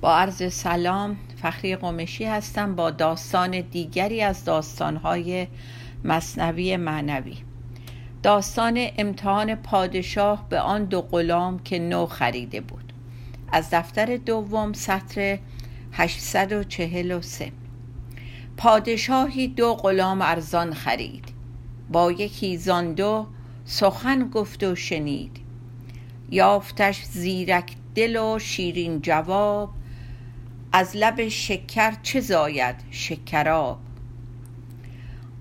با عرض سلام فخری قمشی هستم با داستان دیگری از داستانهای مصنوی معنوی. داستان امتحان پادشاه به آن دو غلام که نو خریده بود. از دفتر دوم سطر 843 پادشاهی دو غلام ارزان خرید. با یکی زان دو سخن گفت و شنید. یافتش زیرک دل و شیرین جواب از لب شکر چه زاید شکراب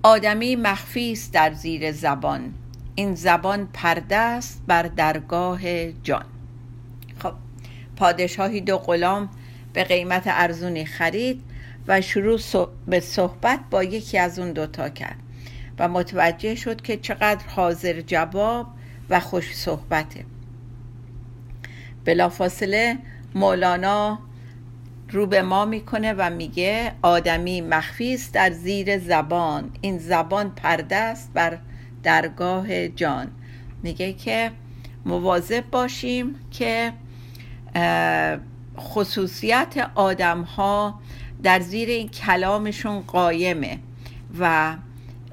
آدمی مخفی است در زیر زبان این زبان پرده است بر درگاه جان. خب پادشاهی دو غلام به قیمت ارزونی خرید و شروع به صحبت با یکی از اون دوتا کرد و متوجه شد که چقدر حاضر جواب و خوش صحبته. بلافاصله مولانا رو به ما می‌کنه و میگه آدمی مخفی است در زیر زبان. این زبان پرده است بر درگاه جان. میگه که مواظب باشیم که خصوصیت آدم ها در زیر این کلامشون قایمه و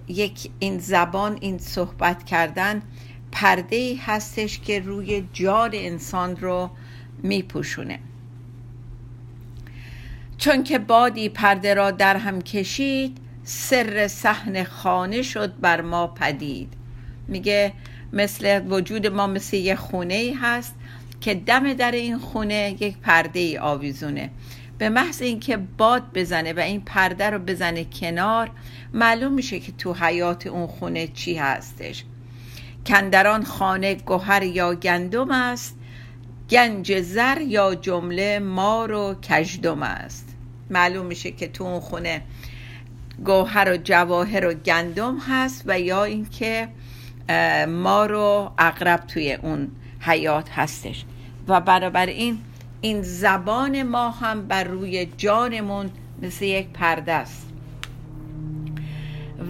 یک این زبان این صحبت کردن پرده ای هستش که روی جان انسان رو میپوشونه. چون که بادی پرده را در هم کشید سر صحن خانه شد بر ما پدید. میگه مثل وجود ما مثل یه خونه ای هست که دم در این خونه یک پرده ای آویزونه. به محض اینکه باد بزنه و این پرده رو بزنه کنار معلوم میشه که تو حیات اون خونه چی هستش. کندران خانه گوهر یا گندم است گنج زر یا جمله مار و کژدم است. معلوم میشه که تو اون خونه گوهر و جواهر و گندم هست و یا اینکه مار و اقرب توی اون حیات هستش. و برابر این این زبان ما هم بر روی جانمون مثل یک پرده است.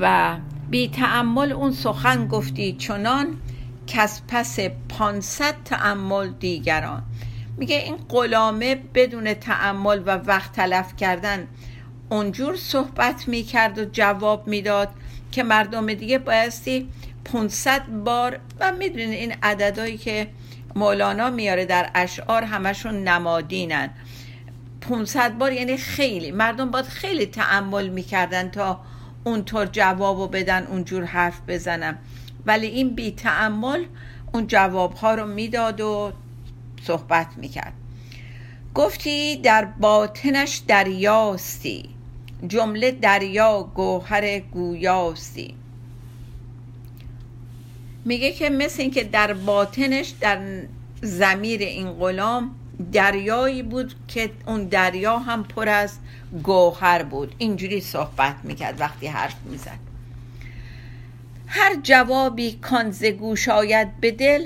و بی تعمل اون سخن گفتی چنان کس پس پانصد تعمل دیگران. میگه این غلامه بدون تعمل و وقت تلف کردن. اونجور صحبت می‌کرد و جواب می‌داد که مردم دیگه بایستی 500 بار و می‌دونین این عددهایی که مولانا میاره در اشعار همشون نمادینن. 500 بار یعنی خیلی. مردم باید خیلی تعمل می‌کردن تا اونطور جوابو بدن اونجور حرف بزنم ولی این بی تعمل اون جوابها رو می‌داد و صحبت می‌کرد. گفتی در باطنش دریاستی جمله دریا گوهر گویاستی. میگه که مثل اینکه در باطنش در زمیر این غلام دریایی بود که اون دریا هم پر از گوهر بود. اینجوری صحبت می‌کرد وقتی حرف می‌زد. هر جوابی کان ز گوش آید به دل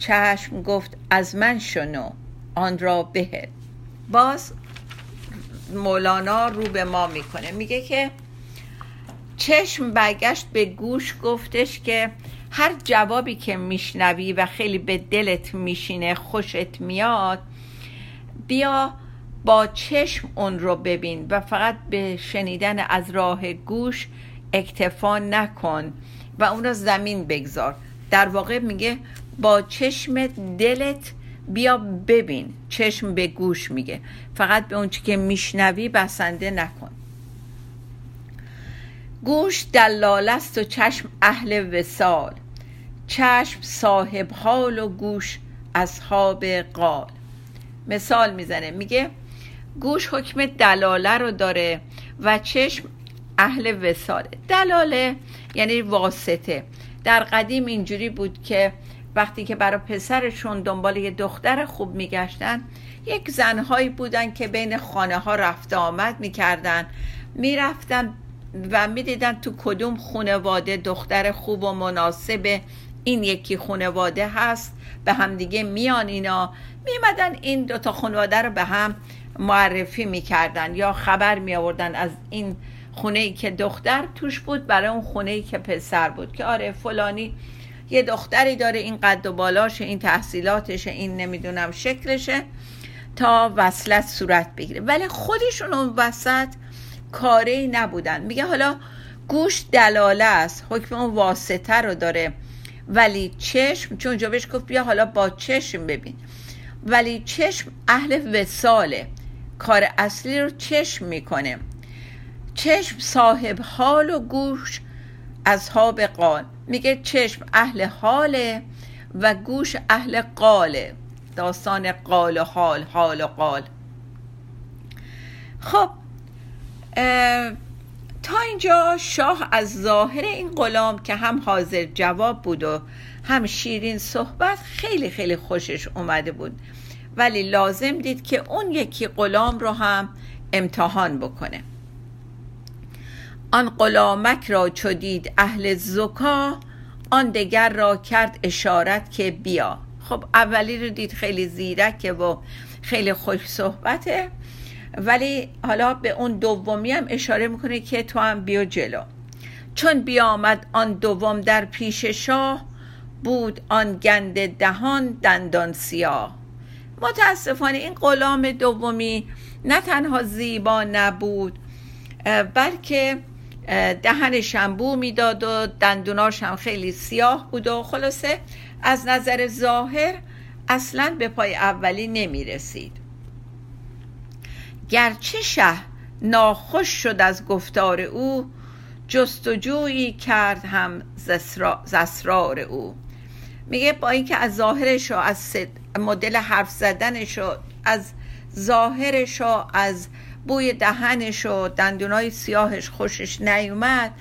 چشم گفت از من شنو آن را بهل. باز مولانا رو به ما می‌کنه. میگه که چشم برگشت به گوش گفتش که هر جوابی که میشنوی و خیلی به دلت میشینه خوشت میاد بیا با چشم اون رو ببین و فقط به شنیدن از راه گوش اکتفا نکن و اون رو زمین بگذار. در واقع میگه با چشم دلت بیا ببین. چشم به گوش میگه. فقط به اون که میشنوی بسنده نکن. گوش دلال است و چشم اهل وسال چشم صاحب حال و گوش اصحاب قال. مثال می‌زنه. میگه گوش حکم دلاله رو داره و چشم اهل وساله دلاله یعنی واسطه. در قدیم اینجوری بود که وقتی که برای پسرشون دنبال یه دختر خوب میگشتن یک زنهایی بودن که بین خانه ها رفت آمد می‌کردن. می‌رفتن و می‌دیدن تو کدوم خونواده دختر خوب و مناسب این یکی خونواده هست. به همدیگه میان اینا. میمدن این دوتا خانواده رو به هم معرفی می‌کردن یا خبر می آوردن از این خونه ای که دختر توش بود برای اون خونه ای که پسر بود که آره فلانی یه دختری داره این قد و بالاشه این تحصیلاتشه این نمی‌دونم شکلشه تا وصلت صورت بگیره. ولی خودشون اون وسط کاری نبودن. میگه حالا گوش دلاله است. حکم اون واسطه رو داره. ولی چشم چون جا بهش گفت بیا حالا با چشم ببین. ولی چشم اهل وساله کار اصلی رو چشم می‌کنه. چشم صاحب حال و گوش اصحاب قال. میگه چشم اهل حاله و گوش اهل قاله. داستان قال و حال حال و قال. خب تا اینجا شاه از ظاهر این غلام که هم حاضر جواب بود و هم شیرین صحبت خیلی خیلی خوشش اومده بود. ولی لازم دید که اون یکی غلام رو هم امتحان بکنه. آن غلامک را چو دید اهل زکا آن دگر را کرد اشارت که بیا. خب اولی رو دید خیلی زیرکه و خیلی خوش صحبته. ولی حالا به اون دومی هم اشاره می‌کنه که تو هم بیا جلو. چون بیامد آن دوم در پیش شاه بود آن گند دهان دندان سیاه. متاسفانه این غلام دومی نه تنها زیبا نبود بلکه دهن شنبو می‌داد و دندوناش هم خیلی سیاه بود و خلاصه از نظر ظاهر اصلا به پای اولی نمی رسید گرچه شه ناخوش شد از گفتار او جستجویی کرد هم زسرار او. میگه با اینکه از ظاهرش از مدل حرف زدنش از ظاهرش و از بوی دهنش و دندونای سیاهش خوشش نیومد.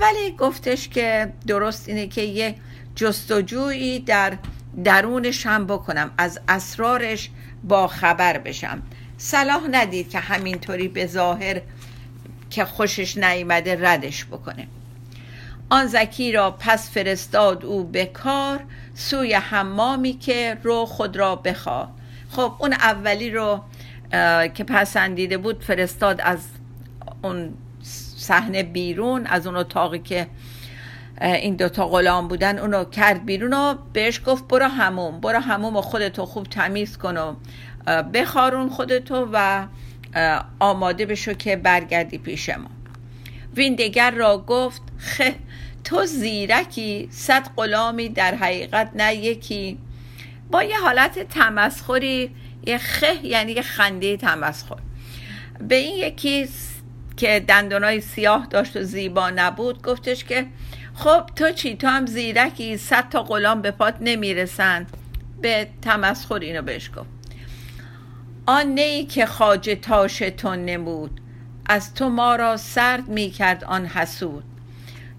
ولی گفتش که درست اینه که یه جستجویی در درونش هم بکنم از اسرارش با خبر بشم. صلاح ندید که همینطوری به ظاهر که خوشش نیامده ردش بکنه. آن زکی را پس فرستاد او به کار سوی حمامی که رو خود را بخوا خب اون اولی رو که پسندیده بود فرستاد از اون صحنه بیرون از اون اتاقی که این دوتا غلام بودن اونو کرد بیرون و بهش گفت برو هموم برو هموم و خودتو خوب تمیز کن و بخارون خودتو و آماده بشو که برگردی پیش ما. وین دگر را گفت خه تو زیرکی صد غلامی در حقیقت نه یکی. با یه حالت تمسخری یه خه یعنی یه خنده تمسخر به این یکی که دندونای سیاه داشت و زیبا نبود گفتش که خب تو چی؟ تو هم زیرکی صد تا غلام به پات نمی‌رسن به تمسخر اینو بهش گفت. آن نیی که خاجه تاشتون نمود از تو ما را سرد می‌کرد آن حسود.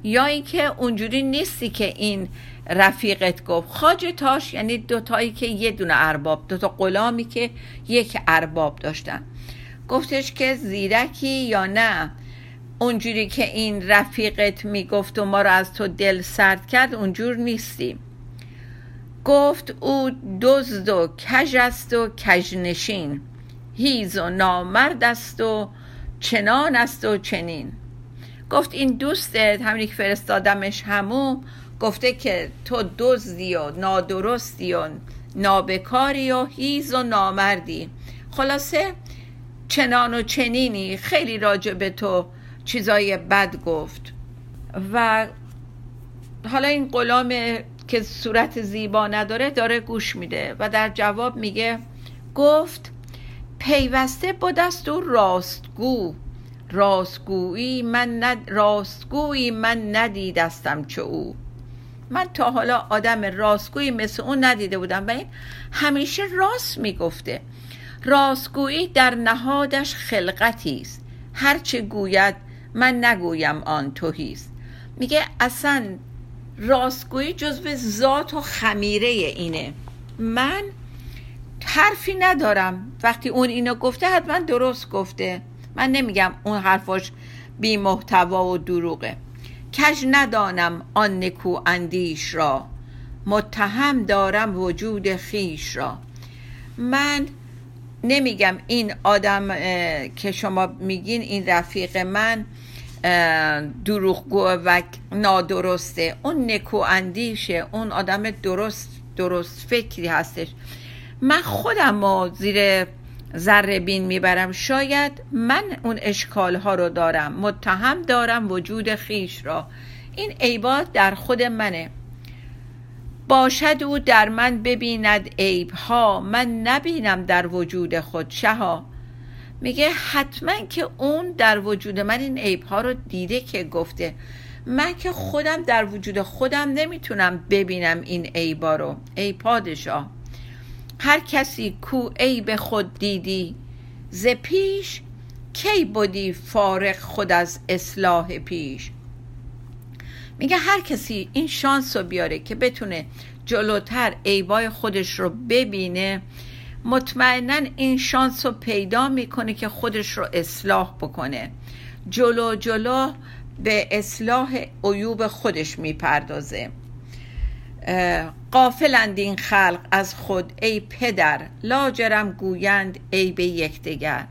یا اینکه اونجوری نیستی که این رفیقت گفت. خاج تاش یعنی دوتایی که یه دونه ارباب دوتا غلامی که یک ارباب داشتن. گفتش که زیرکی یا نه؟ اونجوری که این رفیقت می‌گفت و ما رو از تو دل سرد کرد اونجور نیستیم. گفت او دزد و کج است و کجنشین هیز و نامرد است و چنان است و چنین. گفت این دوستت همینی که فرستادمش همو گفته که تو دزدی و نادرستی و نابکاری و هیز و نامردی. خلاصه چنان و چنینی خیلی راجع به تو چیزای بد گفت. و حالا این غلام که صورت زیبا نداره داره گوش میده و در جواب میگه گفت پیوسته بودست و راستگو. راستگویی من ند... راستگویی من ندیدستم چه او. من تا حالا آدم راستگویی مثل اون ندیده بودم و این همیشه راست می‌گفته. راستگویی در نهادش خلقتی است. هرچه گوید من نگویم آن توهیست میگه اصلا راستگویی جزو ذات و خمیره اینه. من حرفی ندارم. وقتی اون اینو گفته حتما درست گفته. من نمیگم اون حرفاش بی محتوا و دروغه. کج ندانم آن نکو اندیش را. متهم دارم وجود خیش را. من نمیگم این آدم که شما میگین این رفیق من دروغگو و نادرسته. اون نکو اندیشه اون آدم درست درست فکری هستش. من خودم رو زیر ذره بین می‌برم. شاید من اون اشکال ها رو دارم. متهم دارم وجود خیش را. این عیبات در خود منه. باشد او در من ببیند عیب ها من نبینم در وجود خود شها. میگه حتما که اون در وجود من این عیب ها رو دیده که گفته. من که خودم در وجود خودم نمی‌تونم ببینم این عیبا رو. ای پادشاه. هر کسی کو عیب خود دیدی ز پیش کی بودی فارغ خود از اصلاح پیش؟ میگه هر کسی این شانس رو بیاره که بتونه جلوتر عیبای خودش رو ببینه مطمئنا این شانس رو پیدا می‌کنه که خودش رو اصلاح بکنه. جلو جلو به اصلاح عیوب خودش می‌پردازه. قافلند این خلق از خود ای پدر. لاجرم گویند ای به یکدیگر.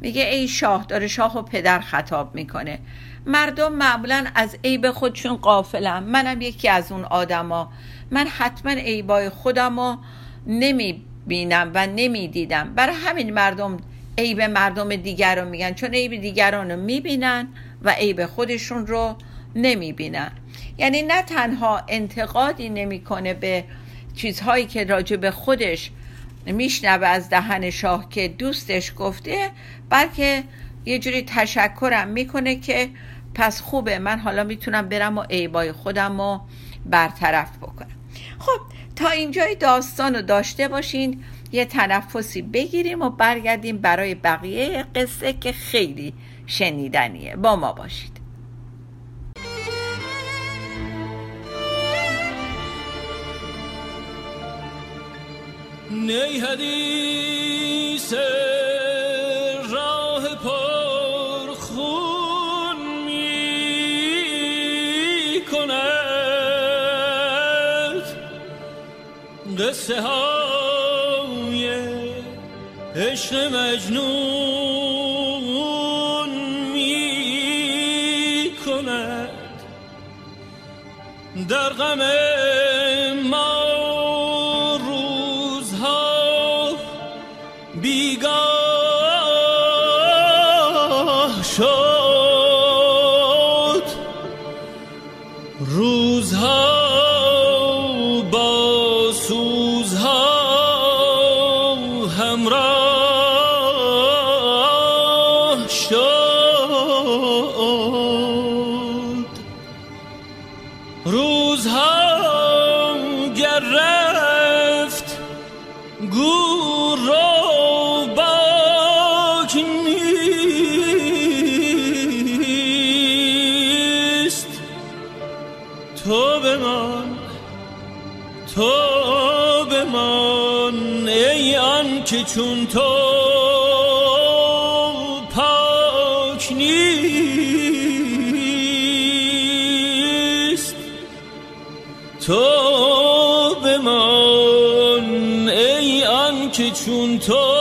میگه ای شاه داره شاه و پدر خطاب می‌کنه. مردم معمولا از عیب خودشون قافلم منم یکی از اون آدما. من حتما عیبای خودم رو نمی بینم و نمی‌دیدم. برای همین مردم عیب مردم دیگر رو میگن. چون عیب دیگران رو می‌بینن و عیب خودشون رو نمی‌بینن. یعنی نه تنها انتقادی نمی‌کنه به چیزهایی که راجع به خودش میشنوه از دهن شاه که دوستش گفته بلکه یه جوری تشکرم می‌کنه که پس خوبه من حالا می‌تونم برم و عیبای خودم رو برطرف بکنم. خب تا اینجای داستان رو داشته باشین یه تنفسی بگیریم و برگردیم برای بقیه قصه که خیلی شنیدنیه. با ما باشید. نی حدیث راه پر خون می کند قصه های عشق مجنون می کند در غم چون تو پاک نیست تو بمان ای آن که چون تو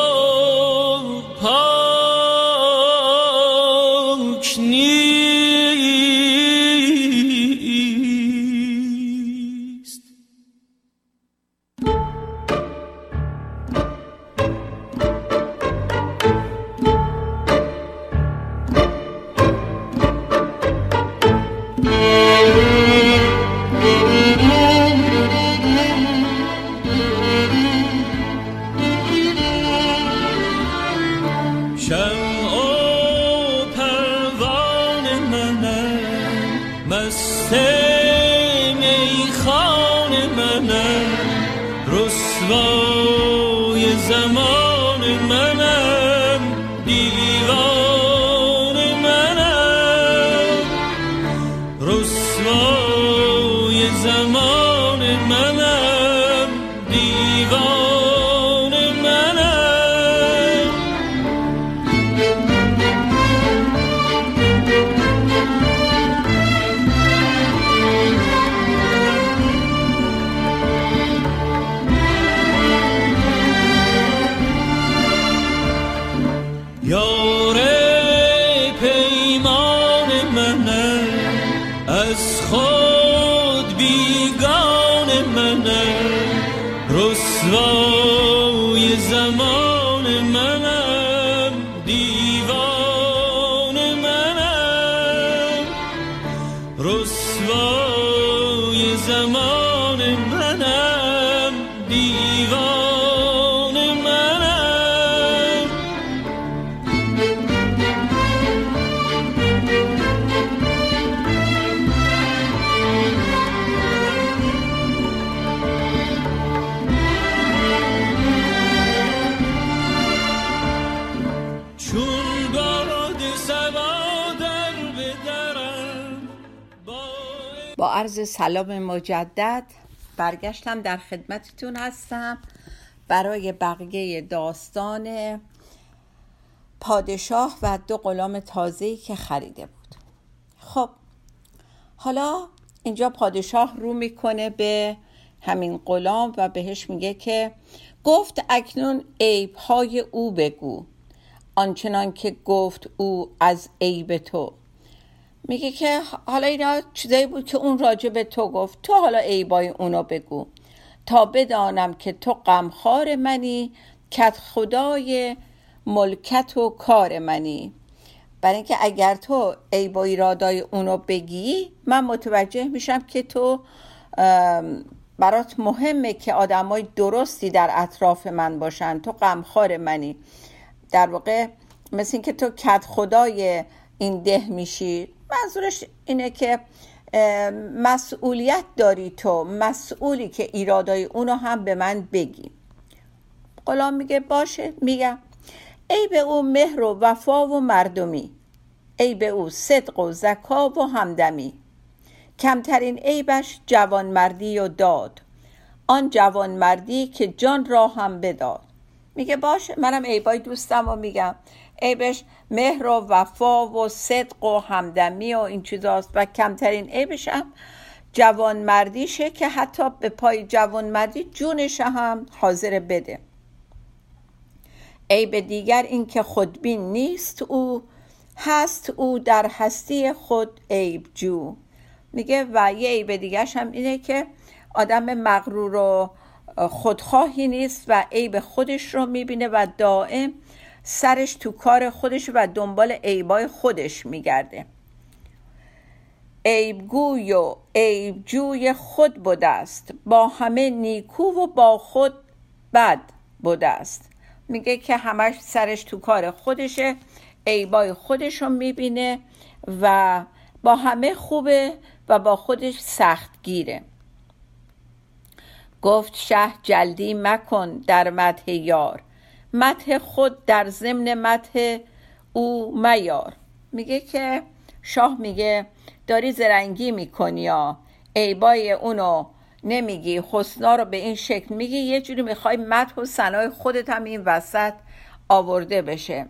عرض سلام مجدد. برگشتم در خدمتتون هستم. برای بقیه داستان پادشاه و دو غلام تازه‌ای که خریده بود. خب حالا اینجا پادشاه رو می‌کنه به همین غلام و بهش میگه که گفت اکنون عیبهای او بگو. آنچنان که گفت او از عیب تو. میگه که حالا اینا چیزایی بود که اون راجع به تو گفت. تو حالا عیبای اونو بگو. تا بدانم که تو غمخوار منی کت خدای ملکت و کار منی. برای اینکه اگر تو عیب و ایرادای اونو بگی من متوجه میشم که تو برات مهمه که آدمای درستی در اطراف من باشن. تو غمخوار منی. در واقع مثل اینکه تو کت خدای این ده میشی. منظورش اینه که مسئولیت داری تو مسئولی که ایرادای اونو هم به من بگی. غلام میگه باشه میگم. ای به او مهر و وفا و مردمی. ای به او صدق و زکا و همدمی. کمترین عیبش جوانمردی و داد. آن جوانمردی که جان را هم بداد. میگه باشه منم عیبای دوستم و میگم. عیبش مهر و وفا و صدق و همدمی و این چیزاست. و کمترین عیبش هم جوانمردیشه که حتی به پای جوانمردی جونش هم حاضر بده. عیب دیگر این که خودبین نیست او هست او در هستی خود عیب جو. میگه و یه عیب دیگرش هم اینه که آدم مغرور و خودخواهی نیست و عیب خودش رو می‌بینه و دائم سرش تو کار خودش و دنبال عیبای خودش میگرده. عیبگوی و عیبجوی خود بوده است. با همه نیکو و با خود بد بوده است. میگه که همش سرش تو کار خودشه عیبای خودش رو می‌بینه و با همه خوبه و با خودش سخت گیره گفت شه جلدی مکن در مدح یار. مدح خود در ضمن مدح او میار. میگه که شاه میگه داری زرنگی می‌کنی یا عیبای اونو نمیگی. حسنا رو به این شکل میگی. یه جوری می‌خوای مدح و ثنای خودت هم این وسط آورده بشه.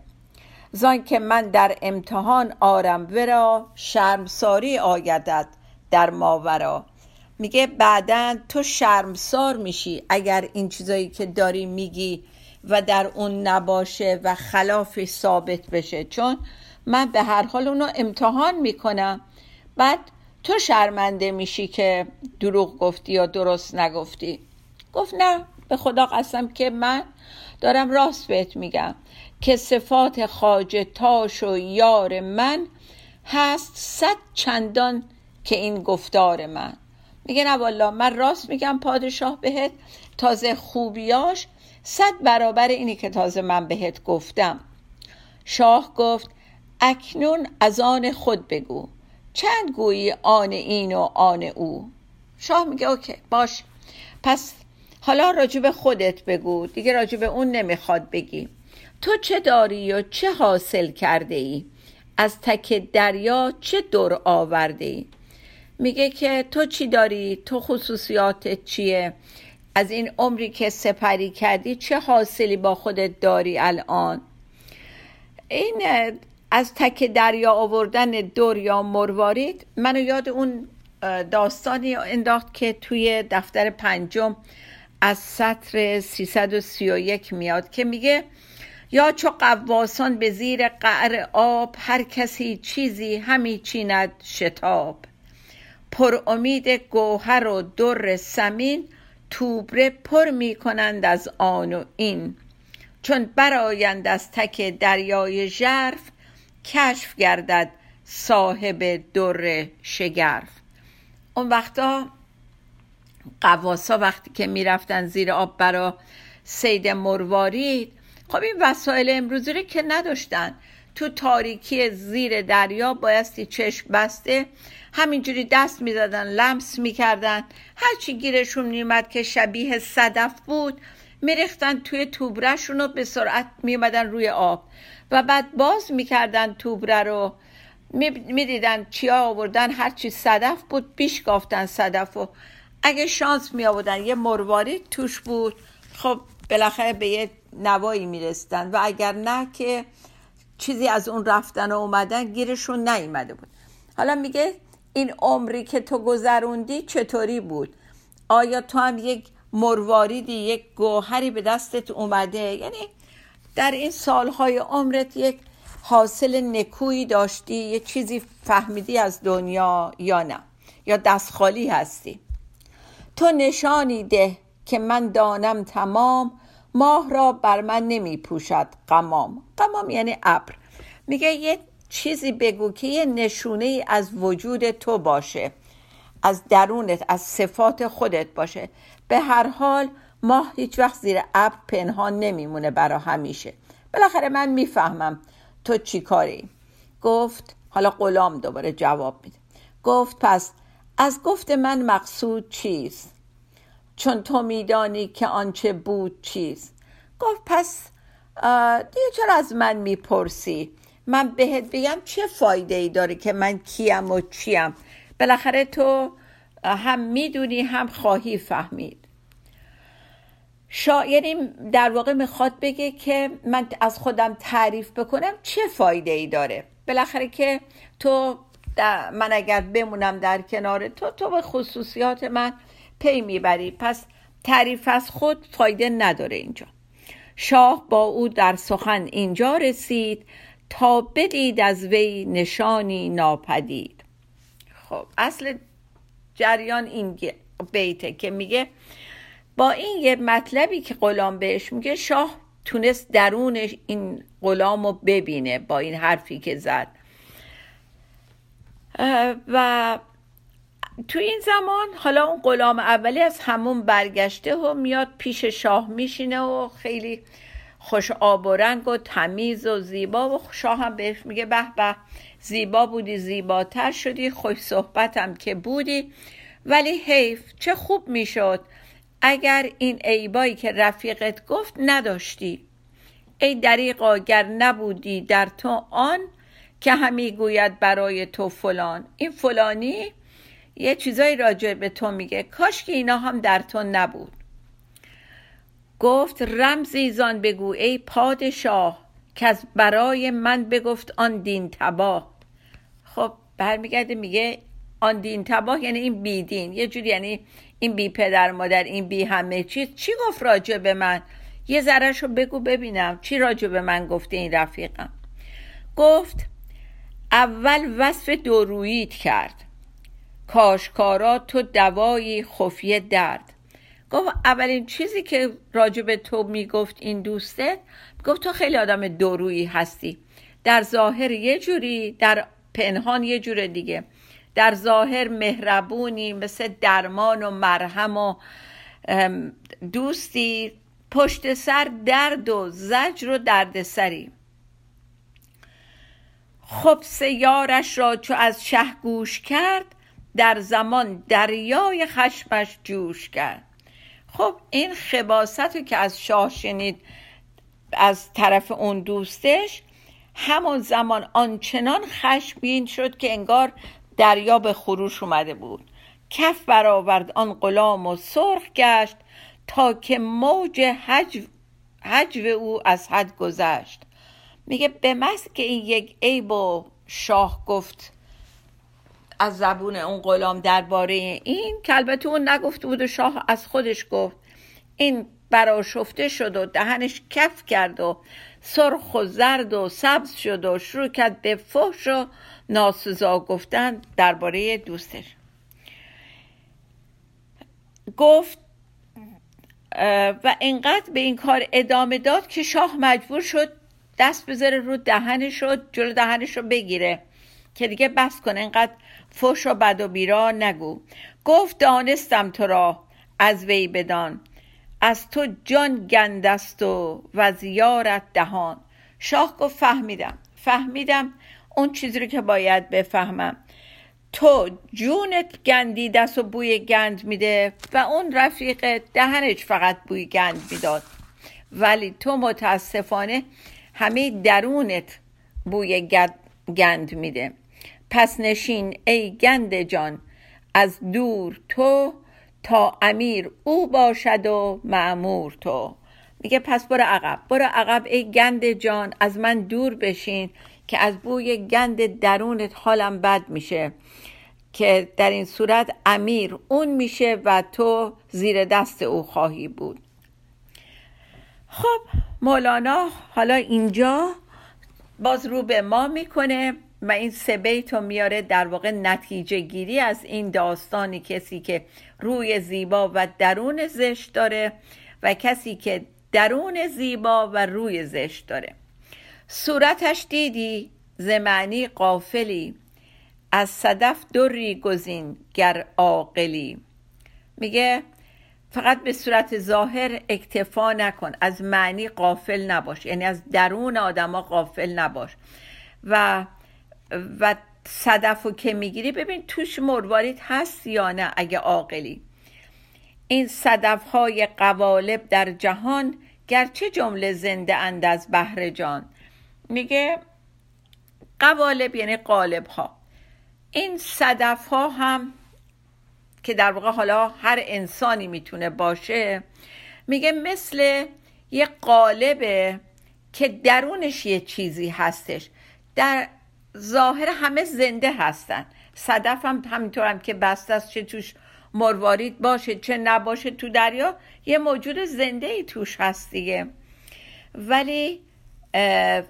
زان که من در امتحان آرم ورا شرمساری آیدد در ماورا. میگه بعدا تو شرمسار میشی اگر این چیزایی که داری میگی و در اون نباشه و خلافش ثابت بشه. چون من به هر حال اونو امتحان می‌کنم. بعد تو شرمنده میشی که دروغ گفتی یا درست نگفتی. گفت نه به خدا قسم که من دارم راست بهت میگم که صفات خاجه تاش و یار من هست صد چندان که این گفتار من. میگه نه والا من راست میگم پادشاه بهت. تازه خوبیاش صد برابر اینی که تازه من بهت گفتم. شاه گفت اکنون از آن خود بگو. چند گویی آن این و آن او؟ شاه میگه اوکی باش. پس حالا راجب خودت بگو. دیگه راجب اون نمی‌خواد بگی. تو چه داری و چه حاصل کرده ای از تک دریا چه دور آورده ای میگه که تو چی داری؟ تو خصوصیاتت چیه؟ از این عمری که سپری کردی چه حاصلی با خودت داری الان؟ این از تک دریا آوردن دور یا مروارید منو یاد اون داستانی انداخت که توی دفتر پنجم از سطر 331 میاد که میگه یا چو قواسان به زیر قعر آب هر کسی چیزی همی چیند شتاب. پر امید گوهر و در سمین توبره پر می کنند از آن و این. چون برآیند از تک دریای ژرف کشف گردد صاحب در شگرف. اون وقتا قواسا وقتی که می‌رفتن زیر آب برا سید مروارید خب این وسایل امروزی رو که نداشتن. تو تاریکی زیر دریا بایستی چشم بسته. همینجوری دست می‌زدن لمس می‌کردن. هرچی گیرشون میومد که شبیه صدف بود میریختن توی توبرهشون و به سرعت میومدن روی آب. و بعد باز می‌کردن توبره رو. می‌دیدن چیا آوردن هرچی صدف بود بیش گافتن صدف و اگه شانس می آوردن یه مروارید توش بود. خب بالاخره به یه نوایی میرستن و اگر نه که چیزی از اون رفتن و اومدن گیرشون نیومده بود. حالا میگه این عمری که تو گذروندی چطوری بود؟ آیا تو هم یک مرواریدی یک گوهری به دستت اومده؟ یعنی در این سالهای عمرت یک حاصل نکویی داشتی یه چیزی فهمیدی از دنیا یا نه؟ یا دستخالی هستی؟ تو نشانی ده که من دانم تمام ماه را بر من نمی پوشد قمام قمام یعنی ابر. میگه یه چیزی بگو که یه نشونه از وجود تو باشه از درونت از صفات خودت باشه. به هر حال ماه هیچ وقت زیر ابر پنهان نمیمونه برا همیشه. بالاخره من می‌فهمم تو چی کاری؟ گفت حالا غلام دوباره جواب میده. گفت پس از گفت من مقصود چیست؟ چون تو میدانی که آنچه بود چیست. گفت پس دیگه چرا از من می‌پرسی؟ من بهت بگم چه فایده ای داره که من کیم و چیم. بالاخره تو هم می‌دونی هم خواهی فهمید. شاعری در واقع می‌خواد بگه که من از خودم تعریف بکنم چه فایده ای داره. بالاخره که تو من اگر بمونم در کنار تو تو به خصوصیات من پی می‌بری. پس تعریف از خود فایده نداره اینجا. شاه با او در سخن اینجا رسید تا بدید از وی نشانی ناپدید. خب اصل جریان این بیته که میگه با این یه مطلبی که غلام بهش میگه شاه تونست درون این غلام رو ببینه با این حرفی که زد. و تو این زمان حالا اون غلام اولی از همون برگشته و میاد پیش شاه میشینه و خیلی خوش آب و رنگ و تمیز و زیبا و شاه هم بهش میگه به به زیبا بودی زیباتر شدی خوش صحبتم که بودی. ولی حیف چه خوب می‌شد اگر این عیبایی که رفیقت گفت نداشتی. ای دریقا گر نبودی در تو آن که همی گوید برای تو فلان. این فلانی؟ یه چیزایی راجع به تو میگه. کاش که اینا هم در تو نبود. گفت رمزی زان بگو ای پادشاه که از برای من بگفت آن دین تباه. خب برمیگرده میگه آن دین تباه یعنی این بیدین یه جوری یعنی این بی پدر مادر این بی همه چیز. چی گفت راجع به من؟ یه ذرهش رو بگو ببینم. چی راجع به من گفته این رفیقم؟ گفت اول وصف دورویت کرد. کاشکارا تو دوایی خفیه درد. گفت اولین چیزی که راجع به تو می‌گفت این دوستت گفت تو خیلی آدم دورویی هستی. در ظاهر یه جوری در پنهان یه جور دیگه. در ظاهر مهربونی مثل درمان و مرهم و دوستی. پشت سر درد و زجر و دردسری. خب یارش را چو از شه گوش کرد در زمان دریای خشمش جوش کرد. خب این خباست رو که از شاه شنید از طرف اون دوستش همون زمان آنچنان خشمگین شد که انگار دریا به خروش اومده بود. کف برآورد آن غلام و سرخ گشت تا که موج حجو, حجو او از حد گذشت. میگه به مست که این یک عیب و شاه گفت از زبون اون غلام درباره این که البته اون نگفته بود و شاه از خودش گفت این براشفته شد و دهنش کف کرد و سرخ و زرد و سبز شد و شروع کرد به فحش و ناسزا گفتن درباره دوستش. گفت و اینقدر به این کار ادامه داد که شاه مجبور شد دست بذاره رو دهنش شد جلو دهنش رو بگیره که دیگه بس کنه اینقدر فش و بد و بیرا نگو. گفت دانستم تو را از وی بدان. از تو جان گندست و وزیارت دهان. شاه گفت فهمیدم فهمیدم اون چیزی رو که باید بفهمم. تو جونت گندی دست و بوی گند میده و اون رفیق دهنش فقط بوی گند می‌داد. ولی تو متاسفانه همه درونت بوی گند میده. پس نشین ای گند جان از دور تو تا امیر او باشد و معمور تو. میگه پس برو عقب برو عقب ای گند جان از من دور بشین که از بوی گند درونت حالم بد میشه. که در این صورت امیر اون میشه و تو زیر دست او خواهی بود. خب مولانا حالا اینجا باز رو به ما می‌کنه. و این سه بیت رو میاره در واقع نتیجه گیری از این داستانی کسی که روی زیبا و درون زشت داره و کسی که درون زیبا و روی زشت داره. صورتش دیدی؟ زمانی قافلی از صدف دری گزین گر عاقلی. میگه فقط به صورت ظاهر اکتفا نکن. از معنی قافل نباش. یعنی از درون آدما قافل نباش. و و صدف رو که می‌گیری ببین توش مروارید هست یا نه اگه عاقلی. این صدف های قوالب در جهان گرچه جمله زنده اند از بهر جان. میگه قوالب یعنی قالب ها این صدف ها هم که در واقع حالا هر انسانی می‌تونه باشه میگه مثل یه قالبه که درونش یه چیزی هستش. در ظاهر همه زنده هستن. صدف هم همینطور هم که بسته است چه توش مروارید باشه چه نباشه تو دریا یه موجود زنده ای توش هست دیگه. ولی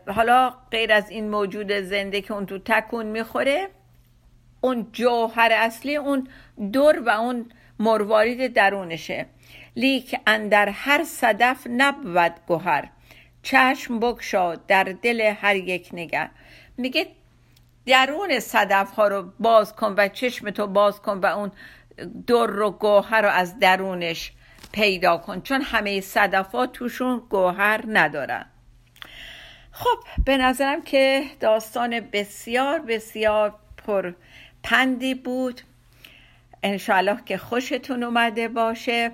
حالا غیر از این موجود زنده که اون تو تکون می‌خوره اون جوهر اصلی اون دور و اون مروارید درونشه. لیک اندر هر صدف نبود گوهر چشم بکشا در دل هر یک نگر. میگه درون صدف ها رو باز کن و چشم تو باز کن و اون در و گوهر رو از درونش پیدا کن چون همه صدفات توشون گوهر ندارن. خب به نظرم که داستان بسیار بسیار پر پندی بود. انشاءالله که خوشتون اومده باشه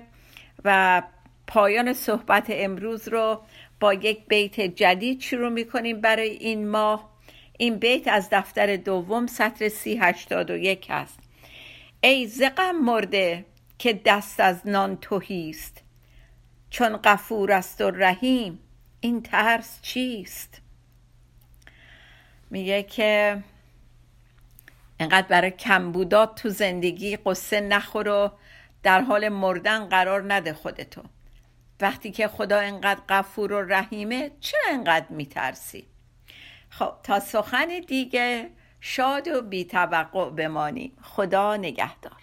و پایان صحبت امروز رو با یک بیت جدید شروع می‌کنیم برای این ماه. این بیت از دفتر دوم سطر سی هشتاد و یک هست. ای زقم مرده که دست از نان توهیست چون قفور است و رحیم این ترس چیست؟ میگه که انقدر برای کمبودات تو زندگی قصه نخور و در حال مردن قرار نده خودتو. وقتی که خدا انقدر غفور و رحیمه چرا انقدر میترسی؟ خب تا سخن دیگه شاد و بیتوقع بمانیم. خدا نگهدار.